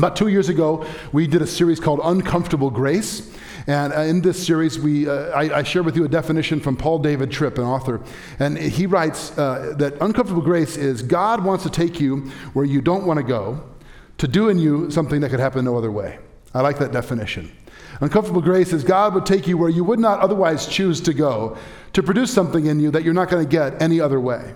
About two years ago, we did a series called Uncomfortable Grace. And uh, in this series, we, uh, I, I share with you a definition from Paul David Tripp, an author. And he writes uh, that uncomfortable grace is God wants to take you where you don't want to go to do in you something that could happen no other way. I like that definition. Uncomfortable grace is God would take you where you would not otherwise choose to go to produce something in you that you're not going to get any other way.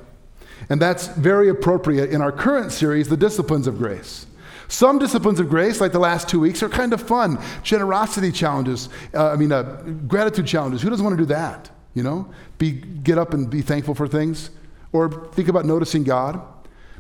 And that's very appropriate in our current series, The Disciplines of Grace. Some disciplines of grace, like the last two weeks, are kind of fun. Generosity challenges, uh, I mean, uh, gratitude challenges. Who doesn't want to do that? You know, be, get up and be thankful for things, or think about noticing God.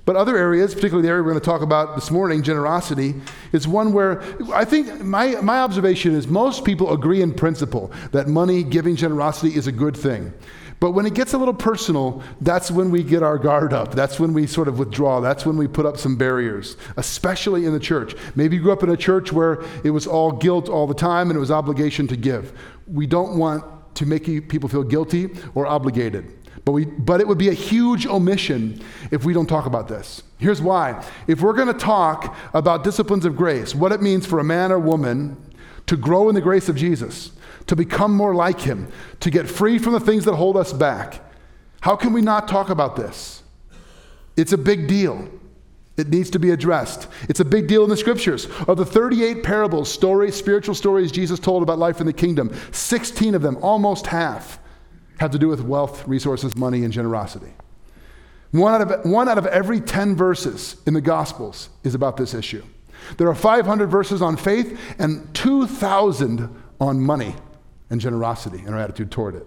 But other areas, particularly the area we're going to talk about this morning, generosity, is one where I think my, my observation is most people agree in principle that money, giving generosity is a good thing. But when it gets a little personal, that's when we get our guard up. That's when we sort of withdraw. That's when we put up some barriers, especially in the church. Maybe you grew up in a church where it was all guilt all the time and it was obligation to give. We don't want to make people feel guilty or obligated. But, we, but it would be a huge omission if we don't talk about this. Here's why. If we're going to talk about disciplines of grace, what it means for a man or woman to grow in the grace of Jesus, to become more like Him, to get free from the things that hold us back. How can we not talk about this? It's a big deal. It needs to be addressed. It's a big deal in the scriptures. Of the 38 parables, stories, spiritual stories Jesus told about life in the kingdom, 16 of them, almost half, have to do with wealth, resources, money, and generosity. One out of, one out of every 10 verses in the Gospels is about this issue. There are 500 verses on faith and 2,000 on money and generosity and our attitude toward it.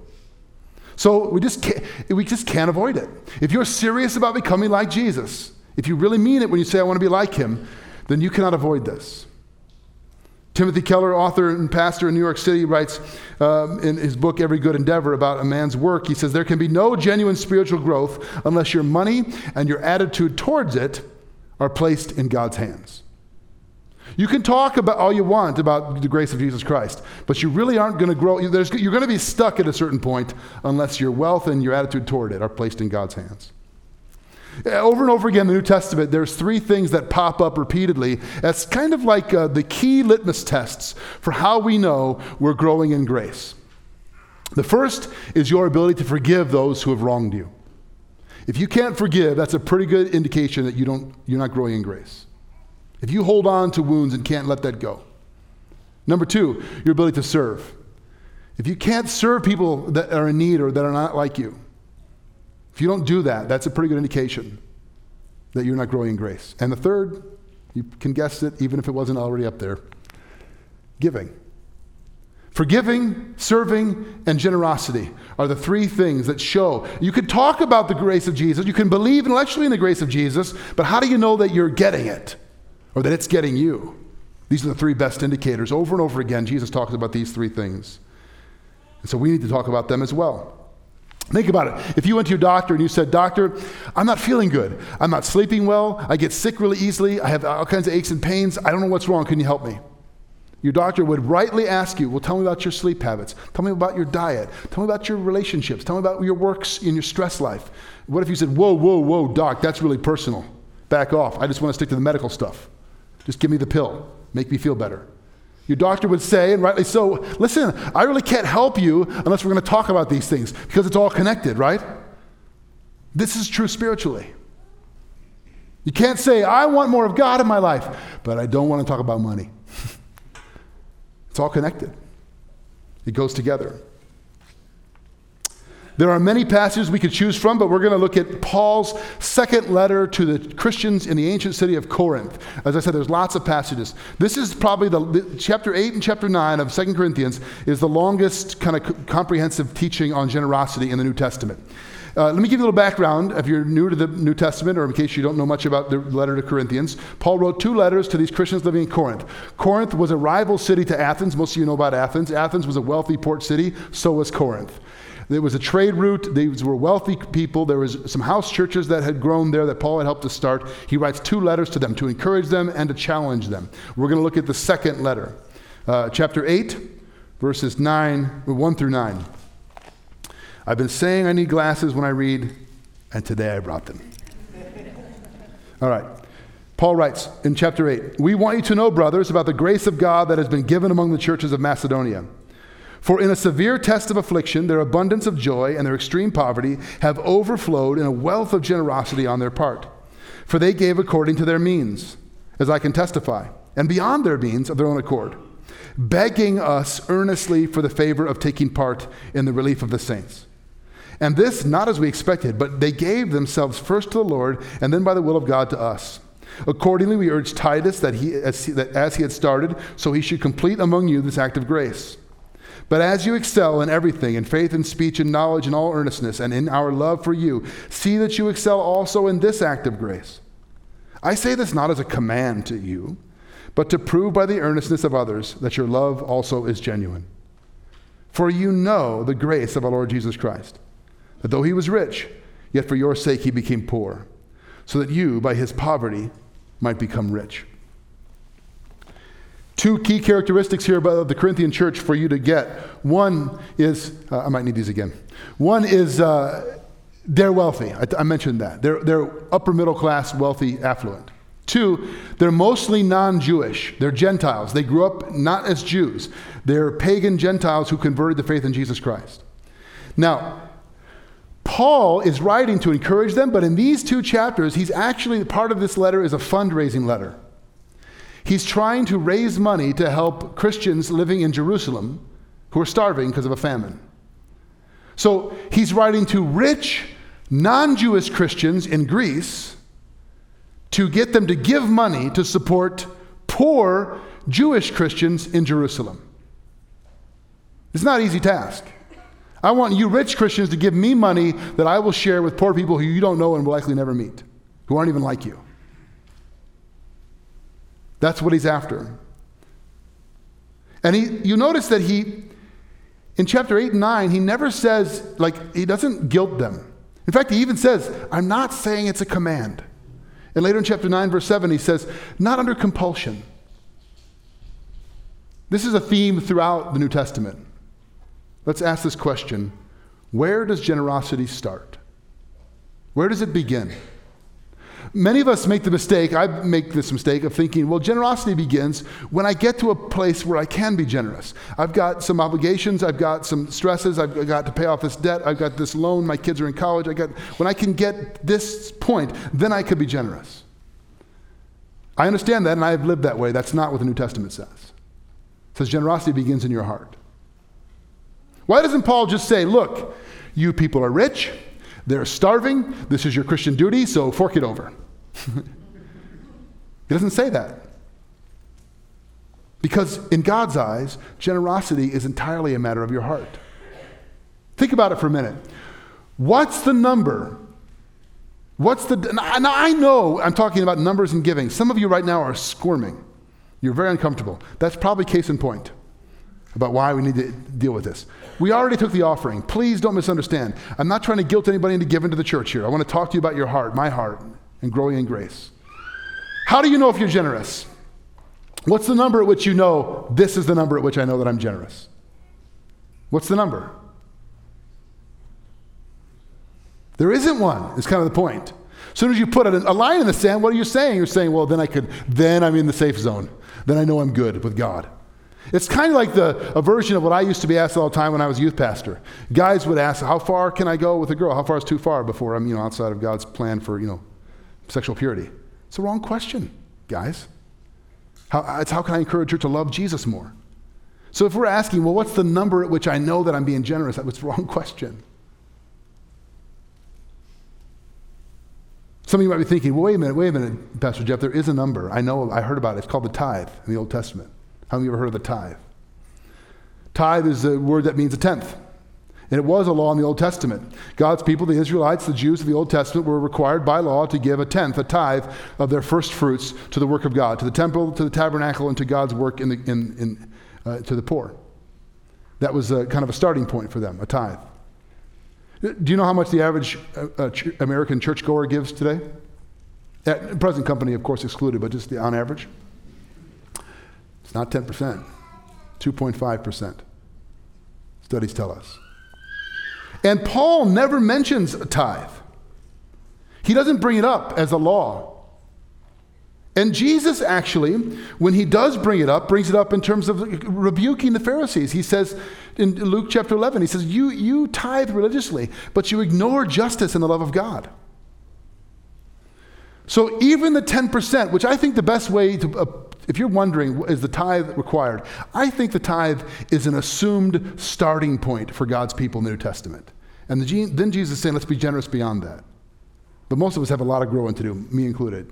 So we just can't, we just can't avoid it. If you're serious about becoming like Jesus, if you really mean it when you say, I want to be like him, then you cannot avoid this. Timothy Keller, author and pastor in New York City, writes um, in his book, Every Good Endeavor, about a man's work. He says, There can be no genuine spiritual growth unless your money and your attitude towards it are placed in God's hands. You can talk about all you want about the grace of Jesus Christ, but you really aren't going to grow. You're going to be stuck at a certain point unless your wealth and your attitude toward it are placed in God's hands. Over and over again in the New Testament, there's three things that pop up repeatedly. That's kind of like uh, the key litmus tests for how we know we're growing in grace. The first is your ability to forgive those who have wronged you. If you can't forgive, that's a pretty good indication that you don't, you're not growing in grace. If you hold on to wounds and can't let that go. Number two, your ability to serve. If you can't serve people that are in need or that are not like you, if you don't do that, that's a pretty good indication that you're not growing in grace. And the third, you can guess it even if it wasn't already up there giving. Forgiving, serving, and generosity are the three things that show. You can talk about the grace of Jesus, you can believe intellectually in the grace of Jesus, but how do you know that you're getting it? Or that it's getting you. These are the three best indicators. Over and over again, Jesus talks about these three things. And so we need to talk about them as well. Think about it. If you went to your doctor and you said, Doctor, I'm not feeling good. I'm not sleeping well. I get sick really easily. I have all kinds of aches and pains. I don't know what's wrong. Can you help me? Your doctor would rightly ask you, Well, tell me about your sleep habits. Tell me about your diet. Tell me about your relationships. Tell me about your works in your stress life. What if you said, Whoa, whoa, whoa, doc, that's really personal. Back off. I just want to stick to the medical stuff. Just give me the pill, make me feel better. Your doctor would say, and rightly so, listen, I really can't help you unless we're going to talk about these things because it's all connected, right? This is true spiritually. You can't say, I want more of God in my life, but I don't want to talk about money. it's all connected, it goes together. There are many passages we could choose from, but we're going to look at Paul's second letter to the Christians in the ancient city of Corinth. As I said, there's lots of passages. This is probably the, the chapter 8 and chapter 9 of Second Corinthians is the longest kind of comprehensive teaching on generosity in the New Testament. Uh, let me give you a little background if you're new to the New Testament or in case you don't know much about the letter to Corinthians. Paul wrote two letters to these Christians living in Corinth. Corinth was a rival city to Athens. Most of you know about Athens. Athens was a wealthy port city, so was Corinth. There was a trade route. These were wealthy people. There was some house churches that had grown there that Paul had helped to start. He writes two letters to them to encourage them and to challenge them. We're going to look at the second letter, uh, chapter 8, verses 9, 1 through 9. I've been saying I need glasses when I read, and today I brought them. All right. Paul writes in chapter 8 We want you to know, brothers, about the grace of God that has been given among the churches of Macedonia. For in a severe test of affliction, their abundance of joy and their extreme poverty have overflowed in a wealth of generosity on their part. For they gave according to their means, as I can testify, and beyond their means of their own accord, begging us earnestly for the favor of taking part in the relief of the saints. And this not as we expected, but they gave themselves first to the Lord, and then by the will of God to us. Accordingly, we urge Titus that, he, as, he, that as he had started, so he should complete among you this act of grace. But as you excel in everything, in faith and speech and knowledge and all earnestness, and in our love for you, see that you excel also in this act of grace. I say this not as a command to you, but to prove by the earnestness of others that your love also is genuine. For you know the grace of our Lord Jesus Christ, that though he was rich, yet for your sake he became poor, so that you, by his poverty, might become rich. Two key characteristics here about the Corinthian church for you to get. One is, uh, I might need these again. One is uh, they're wealthy. I, I mentioned that. They're, they're upper middle class, wealthy, affluent. Two, they're mostly non Jewish. They're Gentiles. They grew up not as Jews, they're pagan Gentiles who converted to faith in Jesus Christ. Now, Paul is writing to encourage them, but in these two chapters, he's actually, part of this letter is a fundraising letter. He's trying to raise money to help Christians living in Jerusalem who are starving because of a famine. So he's writing to rich, non Jewish Christians in Greece to get them to give money to support poor Jewish Christians in Jerusalem. It's not an easy task. I want you rich Christians to give me money that I will share with poor people who you don't know and will likely never meet, who aren't even like you. That's what he's after. And he, you notice that he, in chapter 8 and 9, he never says, like, he doesn't guilt them. In fact, he even says, I'm not saying it's a command. And later in chapter 9, verse 7, he says, not under compulsion. This is a theme throughout the New Testament. Let's ask this question Where does generosity start? Where does it begin? Many of us make the mistake, I make this mistake of thinking, well, generosity begins when I get to a place where I can be generous. I've got some obligations, I've got some stresses, I've got to pay off this debt, I've got this loan, my kids are in college. I got when I can get this point, then I could be generous. I understand that and I've lived that way. That's not what the New Testament says. It says generosity begins in your heart. Why doesn't Paul just say, look, you people are rich, they're starving, this is your Christian duty, so fork it over? he doesn't say that. Because in God's eyes, generosity is entirely a matter of your heart. Think about it for a minute. What's the number? What's the. Now, I know I'm talking about numbers and giving. Some of you right now are squirming. You're very uncomfortable. That's probably case in point about why we need to deal with this. We already took the offering. Please don't misunderstand. I'm not trying to guilt anybody into giving to the church here. I want to talk to you about your heart, my heart, and growing in grace. How do you know if you're generous? What's the number at which you know this is the number at which I know that I'm generous? What's the number? There isn't one, is kind of the point. As soon as you put a line in the sand, what are you saying? You're saying, well, then I could, then I'm in the safe zone. Then I know I'm good with God. It's kind of like the, a version of what I used to be asked all the time when I was youth pastor. Guys would ask, how far can I go with a girl? How far is too far before I'm, you know, outside of God's plan for, you know, sexual purity? It's the wrong question, guys. How, it's how can I encourage her to love Jesus more? So if we're asking, well, what's the number at which I know that I'm being generous? That was the wrong question. Some of you might be thinking, well, wait a minute, wait a minute, Pastor Jeff, there is a number. I know, I heard about it. It's called the tithe in the Old Testament. How many of you ever heard of the tithe? Tithe is a word that means a tenth. And it was a law in the Old Testament. God's people, the Israelites, the Jews of the Old Testament, were required by law to give a tenth, a tithe, of their first fruits to the work of God, to the temple, to the tabernacle, and to God's work in the, in, in, uh, to the poor. That was a, kind of a starting point for them, a tithe. Do you know how much the average uh, uh, ch- American churchgoer gives today? At present company, of course, excluded, but just the, on average? Not 10%, 2.5%. Studies tell us. And Paul never mentions a tithe. He doesn't bring it up as a law. And Jesus actually, when he does bring it up, brings it up in terms of rebuking the Pharisees. He says in Luke chapter 11, he says, You, you tithe religiously, but you ignore justice and the love of God. So even the 10%, which I think the best way to, uh, if you're wondering, is the tithe required? I think the tithe is an assumed starting point for God's people in the New Testament. And the, then Jesus is saying, let's be generous beyond that. But most of us have a lot of growing to do, me included.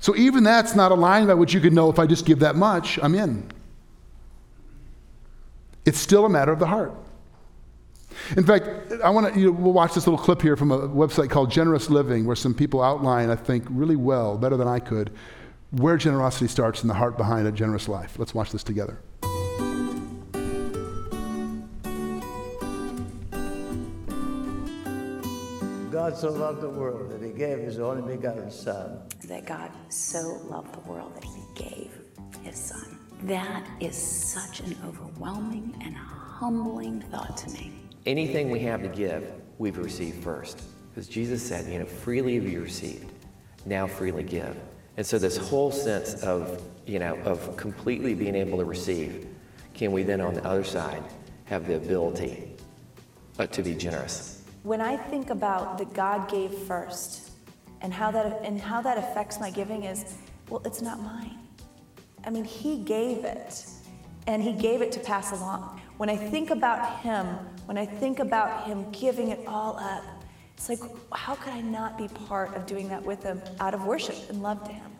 So even that's not a line by which you could know if I just give that much, I'm in. It's still a matter of the heart. In fact, I want to, you know, we'll watch this little clip here from a website called Generous Living, where some people outline, I think, really well, better than I could, where generosity starts and the heart behind a generous life. Let's watch this together. God so loved the world that he gave his only begotten Son. That God so loved the world that he gave his Son. That is such an overwhelming and humbling thought to me. Anything we have to give, we've received first. Because Jesus said, you know, freely have you received, now freely give. And so this whole sense of, you know, of completely being able to receive, can we then on the other side have the ability uh, to be generous? When I think about that God gave first and how that and how that affects my giving is, well, it's not mine. I mean, he gave it and he gave it to pass along. When I think about him, when I think about him giving it all up, it's like, how could I not be part of doing that with him out of worship and love to him?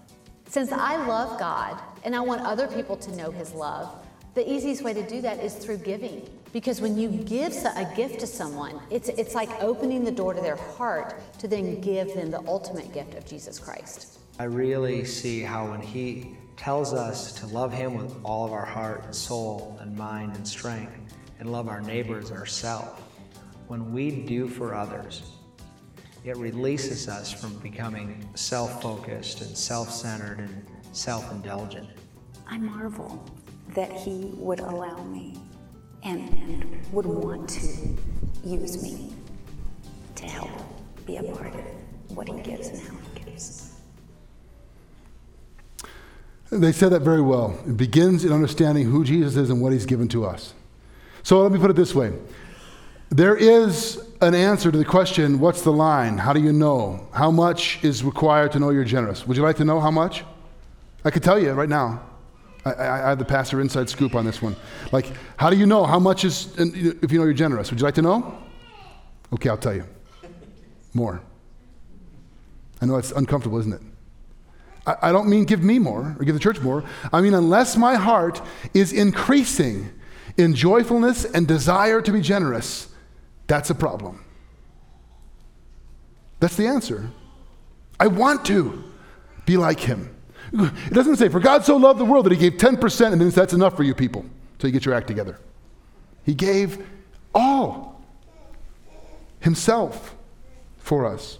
Since I love God and I want other people to know his love, the easiest way to do that is through giving. Because when you give a gift to someone, it's, it's like opening the door to their heart to then give them the ultimate gift of Jesus Christ. I really see how when he tells us to love Him with all of our heart and soul and mind and strength and love our neighbors ourselves. When we do for others, it releases us from becoming self focused and self centered and self indulgent. I marvel that He would allow me and, and would want to use me to help be a part of what He gives and how He gives. They said that very well. It begins in understanding who Jesus is and what he's given to us. So let me put it this way there is an answer to the question what's the line? How do you know? How much is required to know you're generous? Would you like to know how much? I could tell you right now. I, I, I have the pastor inside scoop on this one. Like, how do you know how much is, if you know you're generous? Would you like to know? Okay, I'll tell you. More. I know it's uncomfortable, isn't it? I, don't mean give me more or give the church more. I mean, unless my heart is increasing in joyfulness and desire to be generous, that's a problem. That's the answer. I want to be like him. It doesn't say, for God so loved the world that he gave 10%, and then that's enough for you people until you get your act together. He gave all himself for us.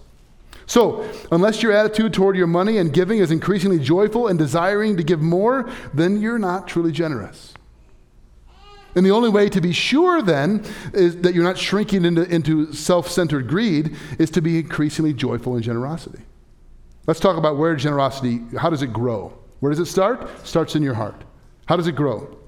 So, unless your attitude toward your money and giving is increasingly joyful and desiring to give more, then you're not truly generous. And the only way to be sure then is that you're not shrinking into, into self centered greed is to be increasingly joyful in generosity. Let's talk about where generosity, how does it grow? Where does it start? Starts in your heart. How does it grow?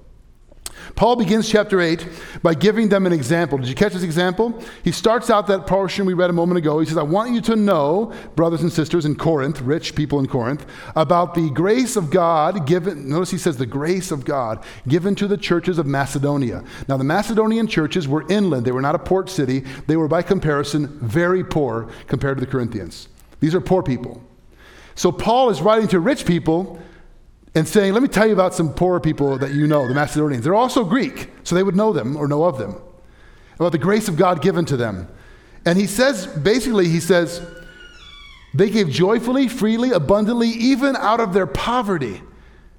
Paul begins chapter 8 by giving them an example. Did you catch this example? He starts out that portion we read a moment ago. He says, I want you to know, brothers and sisters in Corinth, rich people in Corinth, about the grace of God given. Notice he says, the grace of God given to the churches of Macedonia. Now, the Macedonian churches were inland, they were not a port city. They were, by comparison, very poor compared to the Corinthians. These are poor people. So, Paul is writing to rich people and saying, Let me tell you about some poor people that you know, the Macedonians. They're also Greek, so they would know them or know of them, about the grace of God given to them. And he says, basically, he says, they gave joyfully, freely, abundantly, even out of their poverty.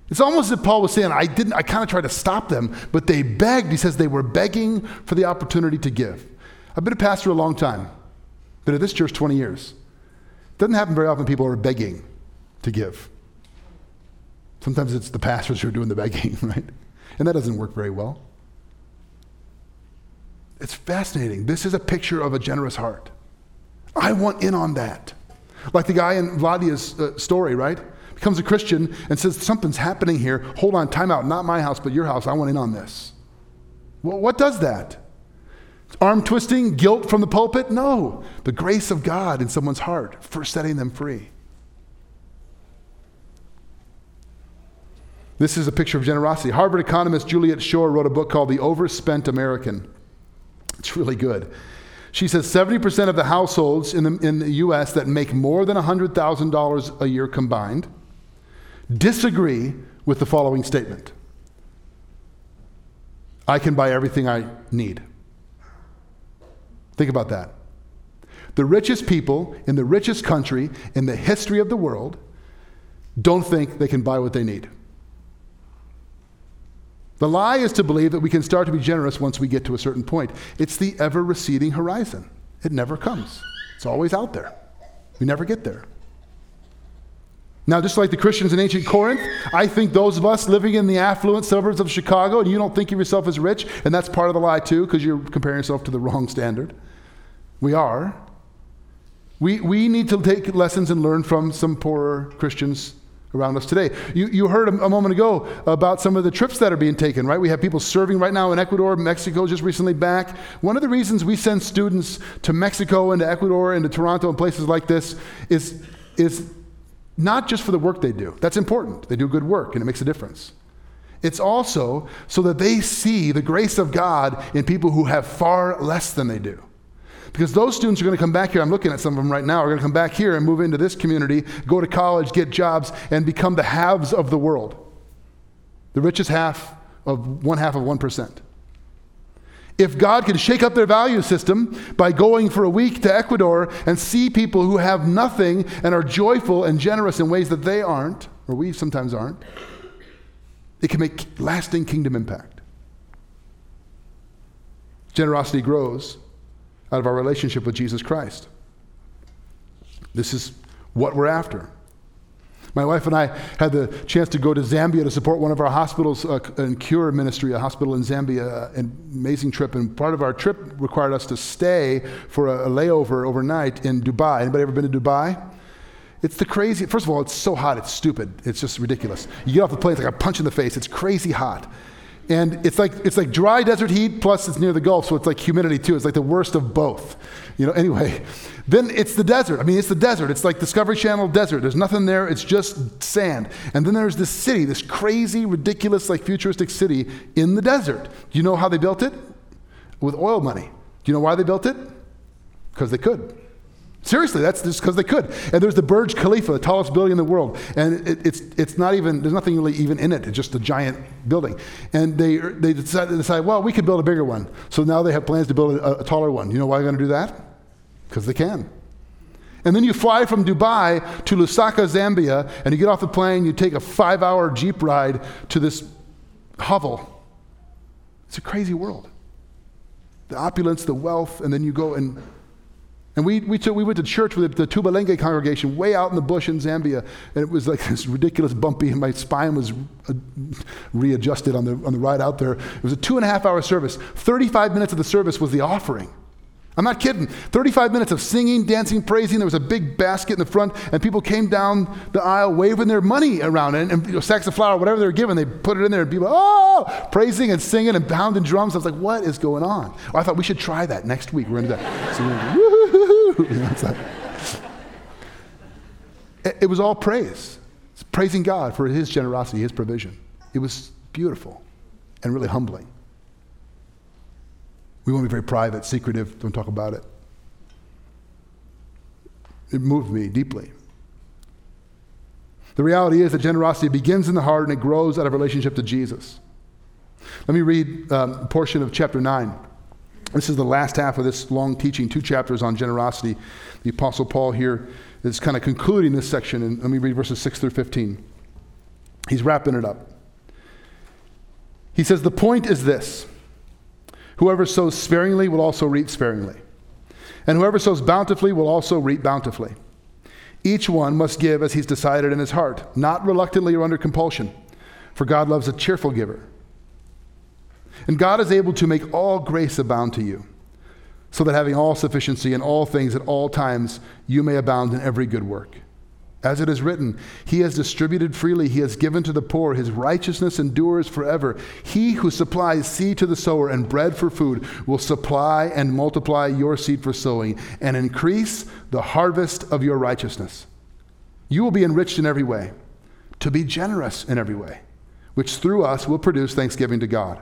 It's almost as if Paul was saying, I didn't, I kind of tried to stop them, but they begged. He says they were begging for the opportunity to give. I've been a pastor a long time, been at this church 20 years. It doesn't happen very often people are begging to give. Sometimes it's the pastors who are doing the begging, right? And that doesn't work very well. It's fascinating. This is a picture of a generous heart. I want in on that. Like the guy in Vladia's uh, story, right? Becomes a Christian and says, Something's happening here. Hold on, time out. Not my house, but your house. I want in on this. Well, what does that? Arm twisting, guilt from the pulpit? No. The grace of God in someone's heart for setting them free. This is a picture of generosity. Harvard economist Juliet Schor wrote a book called The Overspent American. It's really good. She says 70% of the households in the, in the US that make more than $100,000 a year combined disagree with the following statement I can buy everything I need. Think about that. The richest people in the richest country in the history of the world don't think they can buy what they need. The lie is to believe that we can start to be generous once we get to a certain point. It's the ever receding horizon. It never comes, it's always out there. We never get there. Now, just like the Christians in ancient Corinth, I think those of us living in the affluent suburbs of Chicago, and you don't think of yourself as rich, and that's part of the lie too, because you're comparing yourself to the wrong standard. We are. We, we need to take lessons and learn from some poorer Christians around us today. You, you heard a, a, moment ago about some of the trips that are being taken, right? We have people serving right now in Ecuador, Mexico, just recently back. One of the reasons we send students to Mexico and to Ecuador and to Toronto and places like this is, is not just for the work they do. That's important. They do good work and it makes a difference. It's also so that they see the grace of God in people who have far less than they do. Because those students are going to come back here, I'm looking at some of them right now, are going to come back here and move into this community, go to college, get jobs, and become the halves of the world. The richest half of one half of 1%. If God can shake up their value system by going for a week to Ecuador and see people who have nothing and are joyful and generous in ways that they aren't, or we sometimes aren't, it can make lasting kingdom impact. Generosity grows out of our relationship with Jesus Christ. This is what we're after. My wife and I had the chance to go to Zambia to support one of our hospitals uh, in Cure Ministry, a hospital in Zambia, an amazing trip. And part of our trip required us to stay for a, a layover overnight in Dubai. Anybody ever been to Dubai? It's the crazy. First of all, it's so hot, it's stupid. It's just ridiculous. You get off the plane, it's like a punch in the face. It's crazy hot. And it's like, it's like dry desert heat, plus it's near the Gulf, so it's like humidity too. It's like the worst of both. You know, anyway, then it's the desert. I mean, it's the desert. It's like Discovery Channel desert. There's nothing there, it's just sand. And then there's this city, this crazy, ridiculous, like futuristic city in the desert. Do you know how they built it? With oil money. Do you know why they built it? Because they could. Seriously, that's just because they could. And there's the Burj Khalifa, the tallest building in the world. And it, it's, it's not even, there's nothing really even in it. It's just a giant building. And they, they decide, they decide well, we could build a bigger one. So now they have plans to build a, a taller one. You know why they're going to do that? Because they can. And then you fly from Dubai to Lusaka, Zambia, and you get off the plane, you take a five hour Jeep ride to this hovel. It's a crazy world. The opulence, the wealth, and then you go and and we, we, took, we went to church with the Tubalenge congregation way out in the bush in Zambia. And it was like this ridiculous bumpy, and my spine was uh, readjusted on the, on the ride out there. It was a two and a half hour service. 35 minutes of the service was the offering. I'm not kidding. 35 minutes of singing, dancing, praising. There was a big basket in the front, and people came down the aisle waving their money around and, and you know, sacks of flour, whatever they were given, they put it in there, and people, oh, praising and singing and pounding drums. I was like, what is going on? Well, I thought we should try that next week. We're going to do that. So it, was all praise. Praising God for His generosity, His provision. It was beautiful and really humbling. We want to be very private, secretive, don't talk about it. It moved me deeply. The reality is that generosity begins in the heart and it grows out of relationship to Jesus. Let me read um, a portion of chapter 9. This is the last half of this long teaching, two chapters on generosity. The Apostle Paul here is kind of concluding this section, and let me read verses 6 through 15. He's wrapping it up. He says, The point is this Whoever sows sparingly will also reap sparingly, and whoever sows bountifully will also reap bountifully. Each one must give as he's decided in his heart, not reluctantly or under compulsion, for God loves a cheerful giver. And God is able to make all grace abound to you, so that having all sufficiency in all things at all times, you may abound in every good work. As it is written, He has distributed freely, He has given to the poor, His righteousness endures forever. He who supplies seed to the sower and bread for food will supply and multiply your seed for sowing and increase the harvest of your righteousness. You will be enriched in every way, to be generous in every way, which through us will produce thanksgiving to God.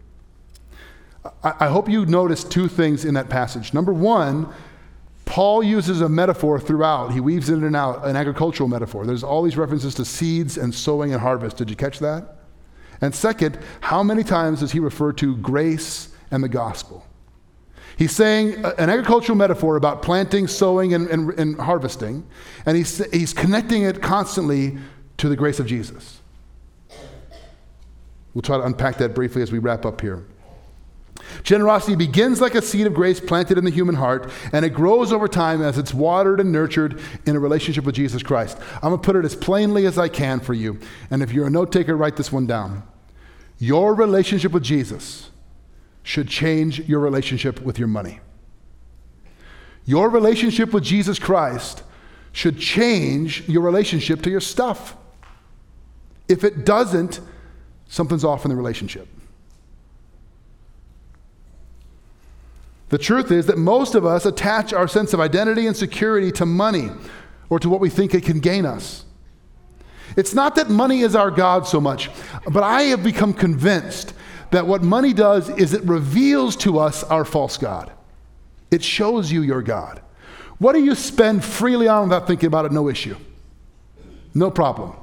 I, hope you notice two things in that passage. Number one, Paul uses a metaphor throughout. He weaves in and out an agricultural metaphor. There's all these references to seeds and sowing and harvest. Did you catch that? And second, how many times does he refer to grace and the gospel? He's saying an agricultural metaphor about planting, sowing, and, and, and harvesting, and he's, he's connecting it constantly to the grace of Jesus. We'll try to unpack that briefly as we wrap up here. Generosity begins like a seed of grace planted in the human heart, and it grows over time as it's watered and nurtured in a relationship with Jesus Christ. I'm going to put it as plainly as I can for you. And if you're a note taker, write this one down. Your relationship with Jesus should change your relationship with your money. Your relationship with Jesus Christ should change your relationship to your stuff. If it doesn't, something's off in the relationship. The truth is that most of us attach our sense of identity and security to money or to what we think it can gain us. It's not that money is our God so much, but I have become convinced that what money does is it reveals to us our false God. It shows you your God. What do you spend freely on without thinking about it? No issue. No problem.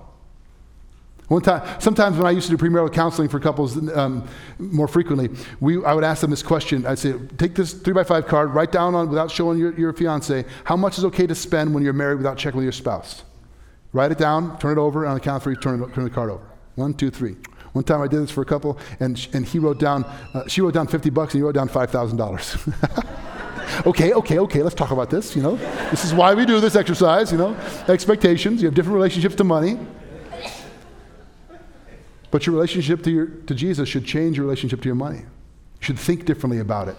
One time, sometimes when I used to do premarital counseling for couples um, more frequently, we, I would ask them this question. I'd say, take this three by five card, write down on, without showing your, your fiance, how much is okay to spend when you're married without checking with your spouse. Write it down, turn it over, and on the count of three, turn, turn the card over. One, two, three. One time I did this for a couple, and, and he wrote down, uh, she wrote down 50 bucks, and he wrote down $5,000. okay, okay, okay, let's talk about this, you know. This is why we do this exercise, you know. Expectations, you have different relationships to money. But your relationship to, your, to Jesus should change your relationship to your money. You should think differently about it,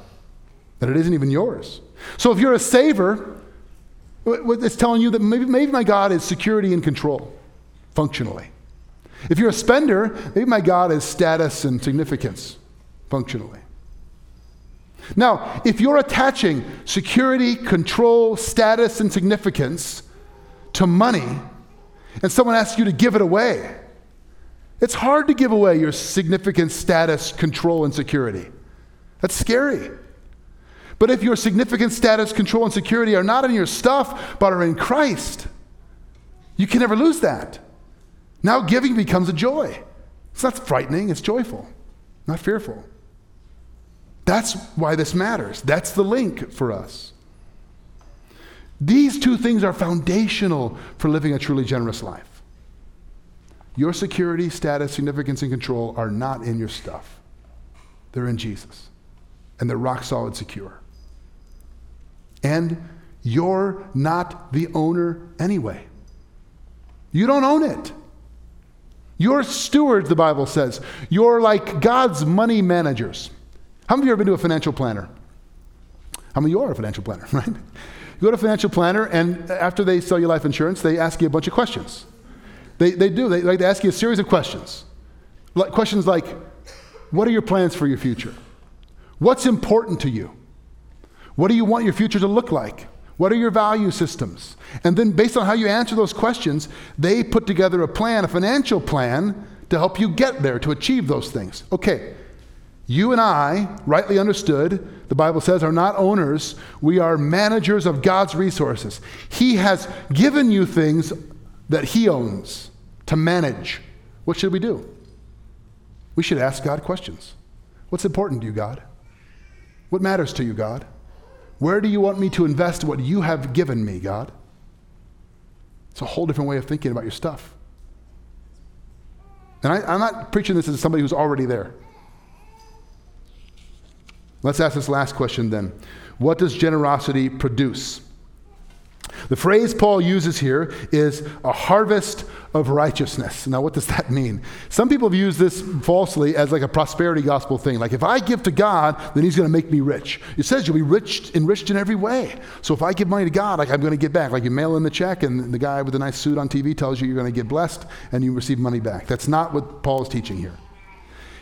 that it isn't even yours. So if you're a saver, it's telling you that maybe, maybe my God is security and control, functionally. If you're a spender, maybe my God is status and significance, functionally. Now, if you're attaching security, control, status, and significance to money, and someone asks you to give it away, it's hard to give away your significant status, control, and security. That's scary. But if your significant status, control, and security are not in your stuff, but are in Christ, you can never lose that. Now giving becomes a joy. It's not frightening, it's joyful, not fearful. That's why this matters. That's the link for us. These two things are foundational for living a truly generous life. Your security, status, significance, and control are not in your stuff. They're in Jesus. And they're rock solid secure. And you're not the owner anyway. You don't own it. You're stewards, the Bible says. You're like God's money managers. How many of you ever been to a financial planner? How many of you are a financial planner, right? You go to a financial planner, and after they sell you life insurance, they ask you a bunch of questions. They, they do. They, like, they ask you a series of questions. Like, questions like, what are your plans for your future? What's important to you? What do you want your future to look like? What are your value systems? And then, based on how you answer those questions, they put together a plan, a financial plan, to help you get there, to achieve those things. Okay, you and I, rightly understood, the Bible says, are not owners. We are managers of God's resources. He has given you things that He owns to manage, what should we do? We should ask God questions. What's important to you, God? What matters to you, God? Where do you want me to invest what you have given me, God? It's a whole different way of thinking about your stuff. And I, I'm not preaching this as somebody who's already there. Let's ask this last question then. What does generosity produce? The phrase Paul uses here is a harvest of righteousness. Now, what does that mean? Some people have used this falsely as like a prosperity gospel thing. Like, if I give to God, then He's going to make me rich. It says you'll be rich, enriched in every way. So if I give money to God, like I'm going to get back. Like you mail in the check, and the guy with the nice suit on TV tells you you're going to get blessed, and you receive money back. That's not what Paul is teaching here.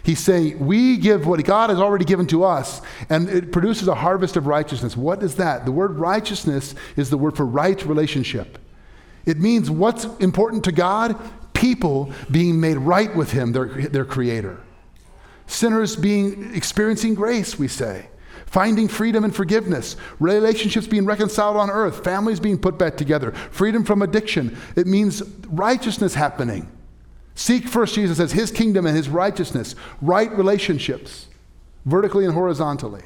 He's saying we give what God has already given to us, and it produces a harvest of righteousness. What is that? The word righteousness is the word for right relationship. It means what's important to God? People being made right with Him, their, their Creator. Sinners being experiencing grace, we say. Finding freedom and forgiveness, relationships being reconciled on earth, families being put back together, freedom from addiction. It means righteousness happening. Seek first, Jesus says, his kingdom and his righteousness, right relationships, vertically and horizontally.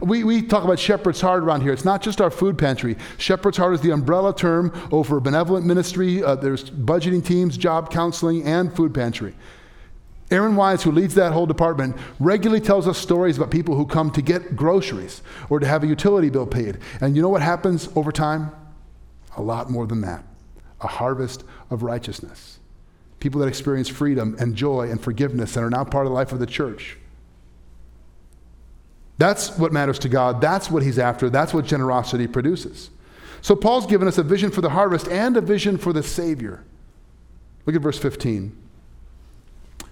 We, we talk about Shepherd's Heart around here. It's not just our food pantry. Shepherd's Heart is the umbrella term over benevolent ministry. Uh, there's budgeting teams, job counseling, and food pantry. Aaron Wise, who leads that whole department, regularly tells us stories about people who come to get groceries or to have a utility bill paid. And you know what happens over time? A lot more than that a harvest of righteousness people that experience freedom and joy and forgiveness and are now part of the life of the church. That's what matters to God. That's what He's after. That's what generosity produces. So Paul's given us a vision for the harvest and a vision for the Savior. Look at verse 15.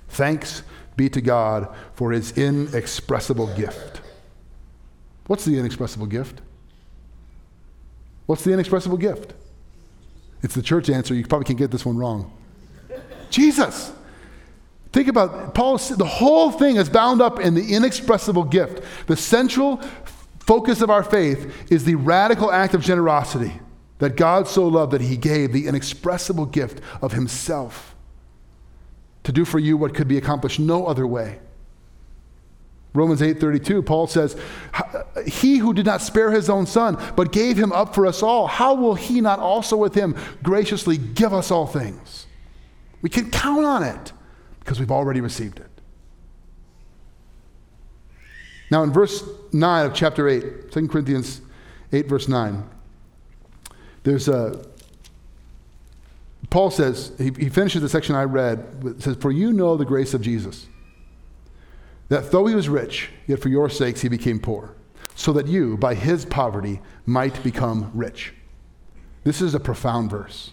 Thanks be to God for His inexpressible gift. What's the inexpressible gift? What's the inexpressible gift? It's the church answer. You probably can't get this one wrong. Jesus. Think about Paul, the whole thing is bound up in the inexpressible gift. The central focus of our faith is the radical act of generosity that God so loved that he gave the inexpressible gift of himself to do for you what could be accomplished no other way. Romans 8:32 Paul says, "He who did not spare his own son, but gave him up for us all, how will he not also with him graciously give us all things?" We can count on it because we've already received it. Now, in verse 9 of chapter 8, 2 Corinthians 8, verse 9, there's a. Paul says, he, he finishes the section I read, says, For you know the grace of Jesus, that though he was rich, yet for your sakes he became poor, so that you, by his poverty, might become rich. This is a profound verse.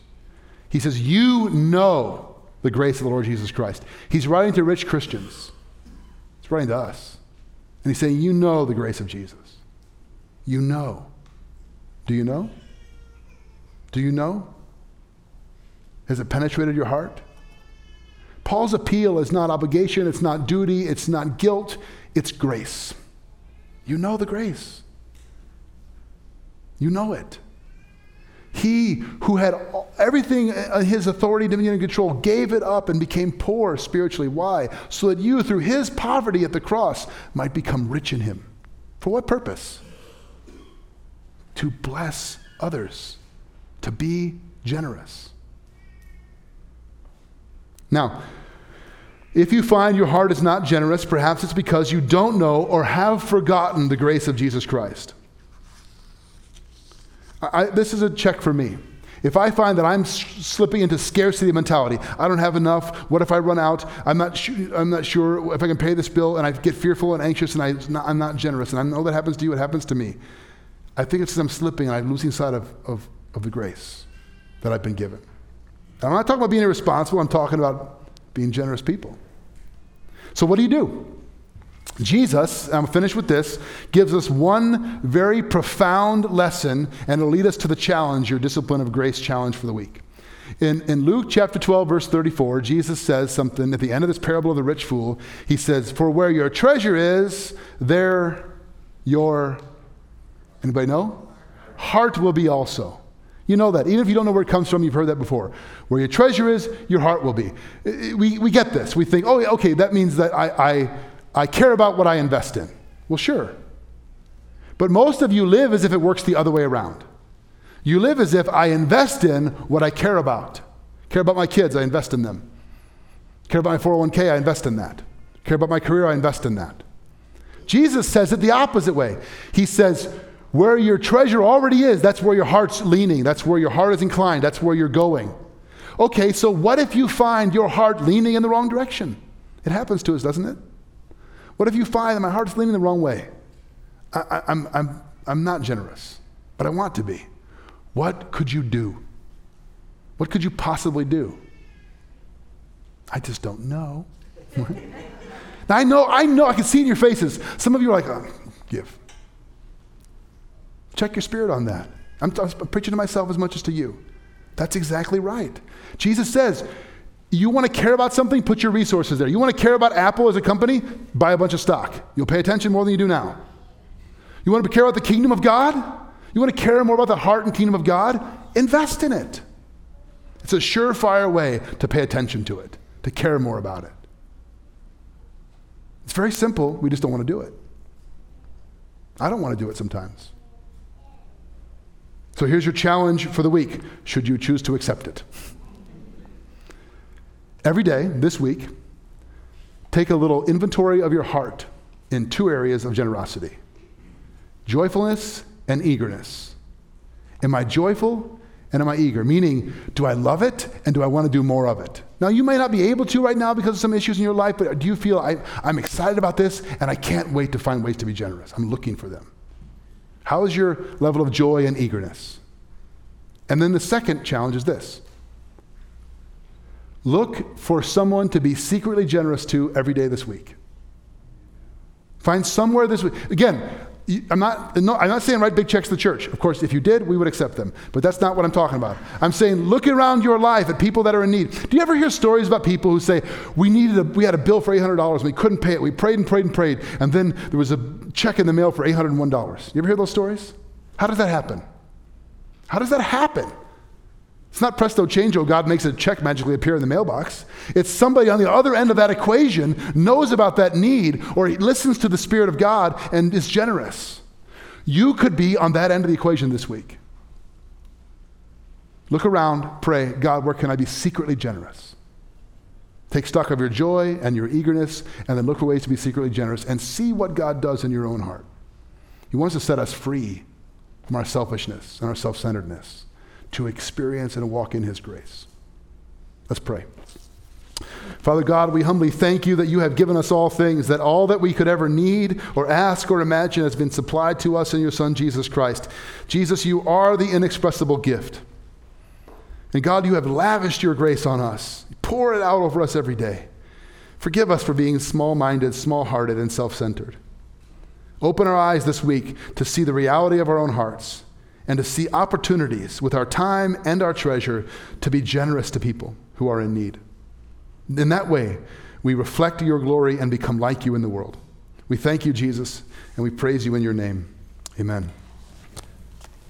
He says, You know the grace of the Lord Jesus Christ. He's writing to rich Christians, he's writing to us. And he's saying, You know the grace of Jesus. You know. Do you know? Do you know? Has it penetrated your heart? Paul's appeal is not obligation, it's not duty, it's not guilt, it's grace. You know the grace. You know it. He who had everything in his authority, dominion, and control gave it up and became poor spiritually. Why? So that you, through his poverty at the cross, might become rich in him. For what purpose? To bless others, to be generous. Now, if you find your heart is not generous, perhaps it's because you don't know or have forgotten the grace of Jesus Christ. I, this is a check for me. If I find that I'm slipping into scarcity mentality, I don't have enough, what if I run out? I'm not, I'm not sure if I can pay this bill, and I get fearful and anxious, and I, am not generous. And I know that happens to you, it happens to me. I think it's because I'm slipping and I'm losing sight of, of, of the grace that I've been given. And I'm not talking about being irresponsible, I'm talking about being generous people. So, what do you do? Jesus, I'm finished with this, gives us one very profound lesson and it'll lead us to the challenge, your discipline of grace challenge for the week. In, in Luke chapter 12, verse 34, Jesus says something at the end of this parable of the rich fool. He says, For where your treasure is, there your, anybody know? Heart will be also. You know that. Even if you don't know where it comes from, you've heard that before. Where your treasure is, your heart will be. We, we get this. We think, oh, okay, that means that I, I I care about what I invest in. Well, sure. But most of you live as if it works the other way around. You live as if I invest in what I care about. Care about my kids, I invest in them. Care about my 401k, I invest in that. Care about my career, I invest in that. Jesus says it the opposite way. He says, where your treasure already is, that's where your heart's leaning. That's where your heart is inclined. That's where you're going. Okay, so what if you find your heart leaning in the wrong direction? It happens to us, doesn't it? What if you find that my heart is leaning the wrong way? I, I'm, I'm, I'm not generous, but I want to be. What could you do? What could you possibly do? I just don't know. now, I know, I know, I can see in your faces. Some of you are like, oh, give. Check your spirit on that. I'm, I'm preaching to myself as much as to you. That's exactly right. Jesus says, you want to care about something, put your resources there. You want to care about Apple as a company, buy a bunch of stock. You'll pay attention more than you do now. You want to care about the kingdom of God? You want to care more about the heart and kingdom of God? Invest in it. It's a surefire way to pay attention to it, to care more about it. It's very simple. We just don't want to do it. I don't want to do it sometimes. So here's your challenge for the week, should you choose to accept it. Every day this week, take a little inventory of your heart in two areas of generosity joyfulness and eagerness. Am I joyful and am I eager? Meaning, do I love it and do I want to do more of it? Now, you may not be able to right now because of some issues in your life, but do you feel I, am excited about this and I can't wait to find ways to be generous? I'm looking for them. How is your level of joy and eagerness? And then the second challenge is this look for someone to be secretly generous to every day this week. Find somewhere this week. Again, I'm not, no, I'm not saying write big checks to the church. Of course, if you did, we would accept them. But that's not what I'm talking about. I'm saying look around your life at people that are in need. Do you ever hear stories about people who say, we needed a, we had a bill for $800 and we couldn't pay it. We prayed and prayed and prayed. And then there was a check in the mail for $801. You ever hear those stories? How does that happen? How does that happen? It's not presto changeo, God makes a check magically appear in the mailbox. It's somebody on the other end of that equation knows about that need or he listens to the Spirit of God and is generous. You could be on that end of the equation this week. Look around, pray, God, where can I be secretly generous? Take stock of your joy and your eagerness, and then look for ways to be secretly generous and see what God does in your own heart. He wants to set us free from our selfishness and our self centeredness to experience and walk in His grace. Let's pray. Father God, we humbly thank you that you have given us all things, that all that we could ever need or ask or imagine has been supplied to us in your Son, Jesus Christ. Jesus, you are the inexpressible gift. And God, you have lavished your grace on us. Pour it out over us every day. Forgive us for being small minded, small hearted, and self centered. Open our eyes this week to see the reality of our own hearts and to see opportunities with our time and our treasure to be generous to people who are in need. In that way, we reflect your glory and become like you in the world. We thank you, Jesus, and we praise you in your name. Amen.